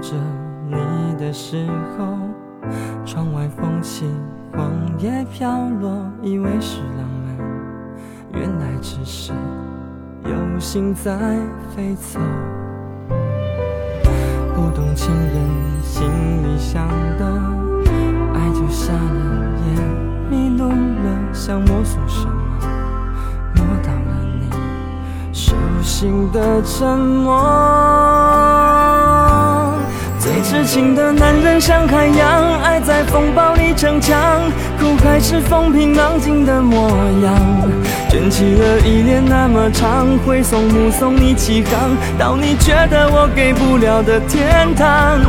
着你的时候，窗外风起，黄叶飘落，以为是浪漫，原来只是有心在飞走。不懂情人心里想的，爱就瞎了眼，迷路了，想摸索什么，摸到了你手心的沉默。情的男人像海洋，爱在风暴里逞强，苦还是风平浪静的模样。卷起了依恋那么长，挥送目送你起航，到你觉得我给不了的天堂。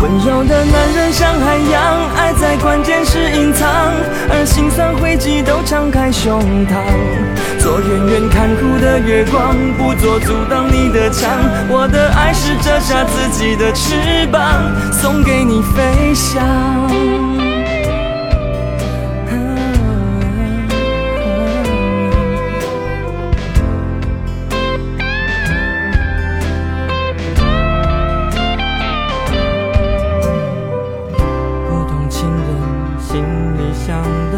温柔的男人像海洋，爱在关键时隐藏，而心酸汇集都敞开胸膛。做远远看哭的月光，不做阻挡你的墙。我的爱是折下自己的翅膀。送给你飞翔。不懂情人心里想的，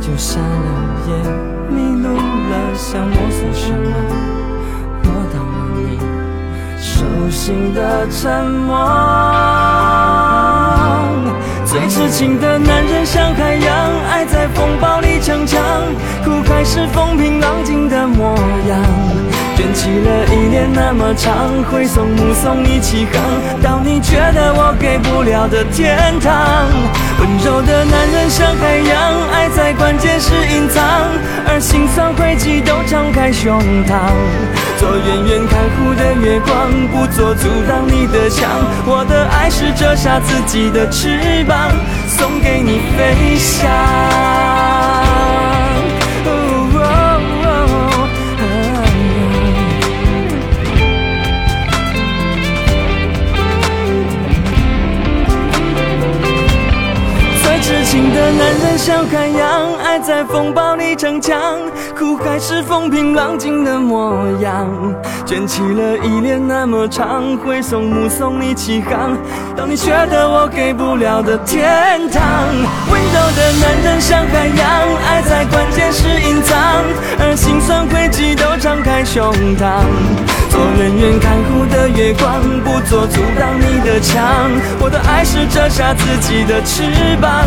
就瞎了眼，迷路了，想摸索什么摸到你？手心的沉默，最痴情的男人像海洋，爱在风暴里逞强，苦海是风平浪静的模样。卷起了依恋那么长，挥送目送你起航，到你觉得我给不了的天堂。温柔的男人像海，爱关键是隐藏，而心酸汇集都敞开胸膛。做远远看护的月光，不做阻挡你的墙。我的爱是折下自己的翅膀，送给你飞翔。像海洋，爱在风暴里逞强，苦海是风平浪静的模样。卷起了依恋那么长，挥送目送你起航，到你觉得我给不了的天堂。温柔的男人像海洋，爱在关键时隐藏，而心酸汇集都敞开胸膛。做远远看护的月光，不做阻挡你的墙。我的爱是折下自己的翅膀。